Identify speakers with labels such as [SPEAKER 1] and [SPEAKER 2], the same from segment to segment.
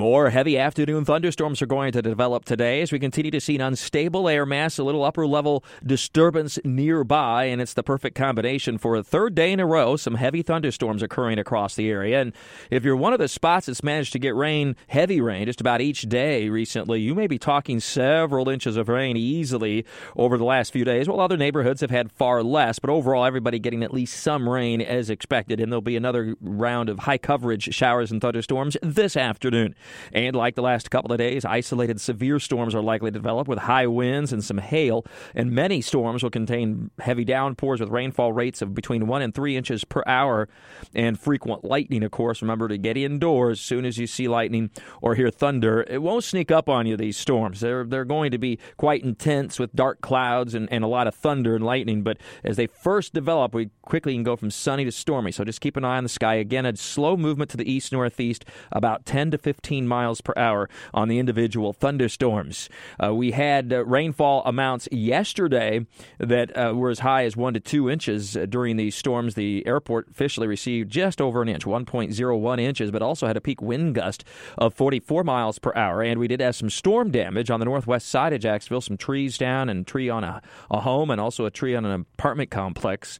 [SPEAKER 1] More heavy afternoon thunderstorms are going to develop today as we continue to see an unstable air mass, a little upper level disturbance nearby, and it's the perfect combination for a third day in a row. Some heavy thunderstorms occurring across the area. And if you're one of the spots that's managed to get rain, heavy rain, just about each day recently, you may be talking several inches of rain easily over the last few days, while other neighborhoods have had far less. But overall, everybody getting at least some rain as expected, and there'll be another round of high coverage showers and thunderstorms this afternoon. And like the last couple of days, isolated severe storms are likely to develop with high winds and some hail. And many storms will contain heavy downpours with rainfall rates of between one and three inches per hour and frequent lightning, of course. Remember to get indoors as soon as you see lightning or hear thunder. It won't sneak up on you, these storms. They're, they're going to be quite intense with dark clouds and, and a lot of thunder and lightning. But as they first develop, we quickly can go from sunny to stormy. So just keep an eye on the sky. Again, a slow movement to the east northeast, about 10 to 15 miles per hour on the individual thunderstorms. Uh, we had uh, rainfall amounts yesterday that uh, were as high as one to two inches uh, during these storms. The airport officially received just over an inch, 1.01 inches, but also had a peak wind gust of 44 miles per hour. And we did have some storm damage on the northwest side of Jacksonville, some trees down and tree on a, a home and also a tree on an apartment complex.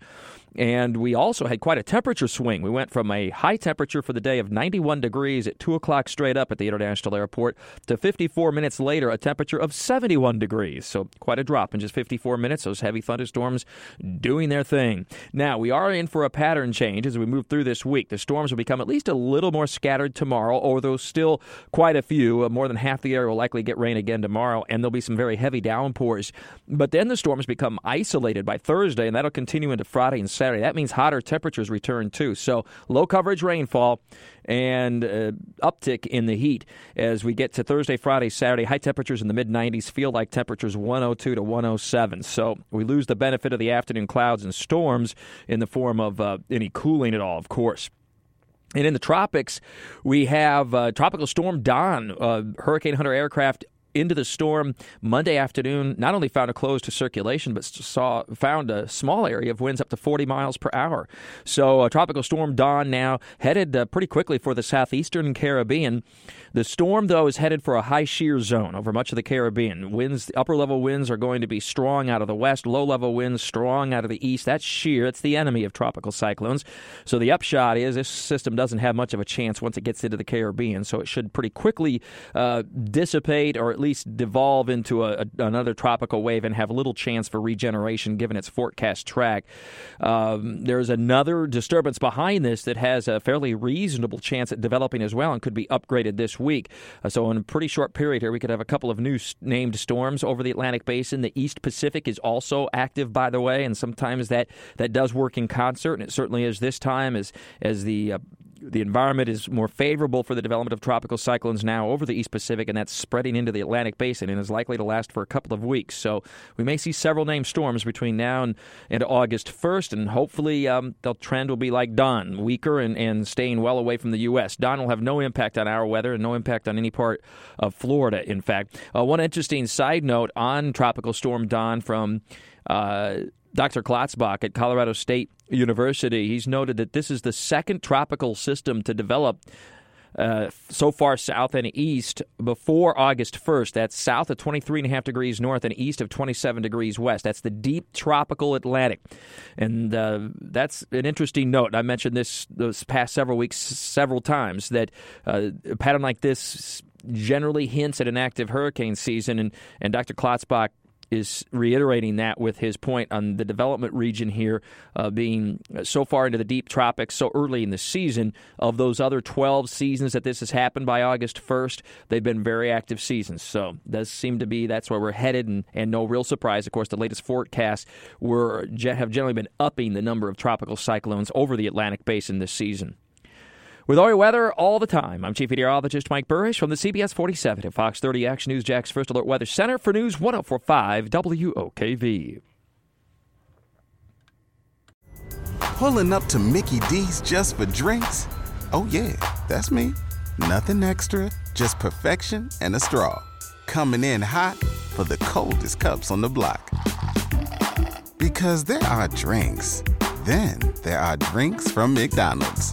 [SPEAKER 1] And we also had quite a temperature swing. We went from a high temperature for the day of 91 degrees at 2 o'clock straight up at the International Airport to 54 minutes later, a temperature of 71 degrees. So quite a drop in just 54 minutes. Those heavy thunderstorms doing their thing. Now, we are in for a pattern change as we move through this week. The storms will become at least a little more scattered tomorrow, although still quite a few. Uh, more than half the area will likely get rain again tomorrow, and there'll be some very heavy downpours. But then the storms become isolated by Thursday, and that'll continue into Friday and Saturday. That means hotter temperatures return too. So low coverage rainfall and uh, uptick in the heat as we get to Thursday, Friday, Saturday. High temperatures in the mid 90s feel like temperatures 102 to 107. So we lose the benefit of the afternoon clouds and storms in the form of uh, any cooling at all, of course. And in the tropics, we have uh, Tropical Storm Don, uh, Hurricane Hunter aircraft into the storm Monday afternoon. Not only found a close to circulation, but saw found a small area of winds up to 40 miles per hour. So, a tropical storm Don now headed uh, pretty quickly for the southeastern Caribbean. The storm, though, is headed for a high shear zone over much of the Caribbean. Winds, upper level winds are going to be strong out of the west, low level winds strong out of the east. That's shear. It's the enemy of tropical cyclones. So the upshot is this system doesn't have much of a chance once it gets into the Caribbean. So it should pretty quickly uh, dissipate or least devolve into a, a, another tropical wave and have little chance for regeneration given its forecast track. Um, there's another disturbance behind this that has a fairly reasonable chance at developing as well and could be upgraded this week. Uh, so, in a pretty short period here, we could have a couple of new named storms over the Atlantic Basin. The East Pacific is also active, by the way, and sometimes that, that does work in concert, and it certainly is this time as, as the uh, the environment is more favorable for the development of tropical cyclones now over the East Pacific, and that's spreading into the Atlantic Basin and is likely to last for a couple of weeks. So we may see several named storms between now and, and August 1st, and hopefully um, the trend will be like Don, weaker and, and staying well away from the U.S. Don will have no impact on our weather and no impact on any part of Florida, in fact. Uh, one interesting side note on Tropical Storm Don from uh, Dr. Klotzbach at Colorado State University, he's noted that this is the second tropical system to develop uh, so far south and east before August 1st. That's south of 23.5 degrees north and east of 27 degrees west. That's the deep tropical Atlantic. And uh, that's an interesting note. I mentioned this those past several weeks several times that uh, a pattern like this generally hints at an active hurricane season. And, and Dr. Klotzbach is reiterating that with his point on the development region here uh, being so far into the deep tropics so early in the season. Of those other 12 seasons that this has happened by August 1st, they've been very active seasons. So does seem to be that's where we're headed, and, and no real surprise. Of course, the latest forecasts were have generally been upping the number of tropical cyclones over the Atlantic basin this season. With your weather all the time, I'm Chief Meteorologist Mike Buresh from the CBS 47 at Fox 30 Action News Jax First Alert Weather Center for News 1045 WOKV.
[SPEAKER 2] Pulling up to Mickey D's just for drinks? Oh, yeah, that's me. Nothing extra, just perfection and a straw. Coming in hot for the coldest cups on the block. Because there are drinks, then there are drinks from McDonald's.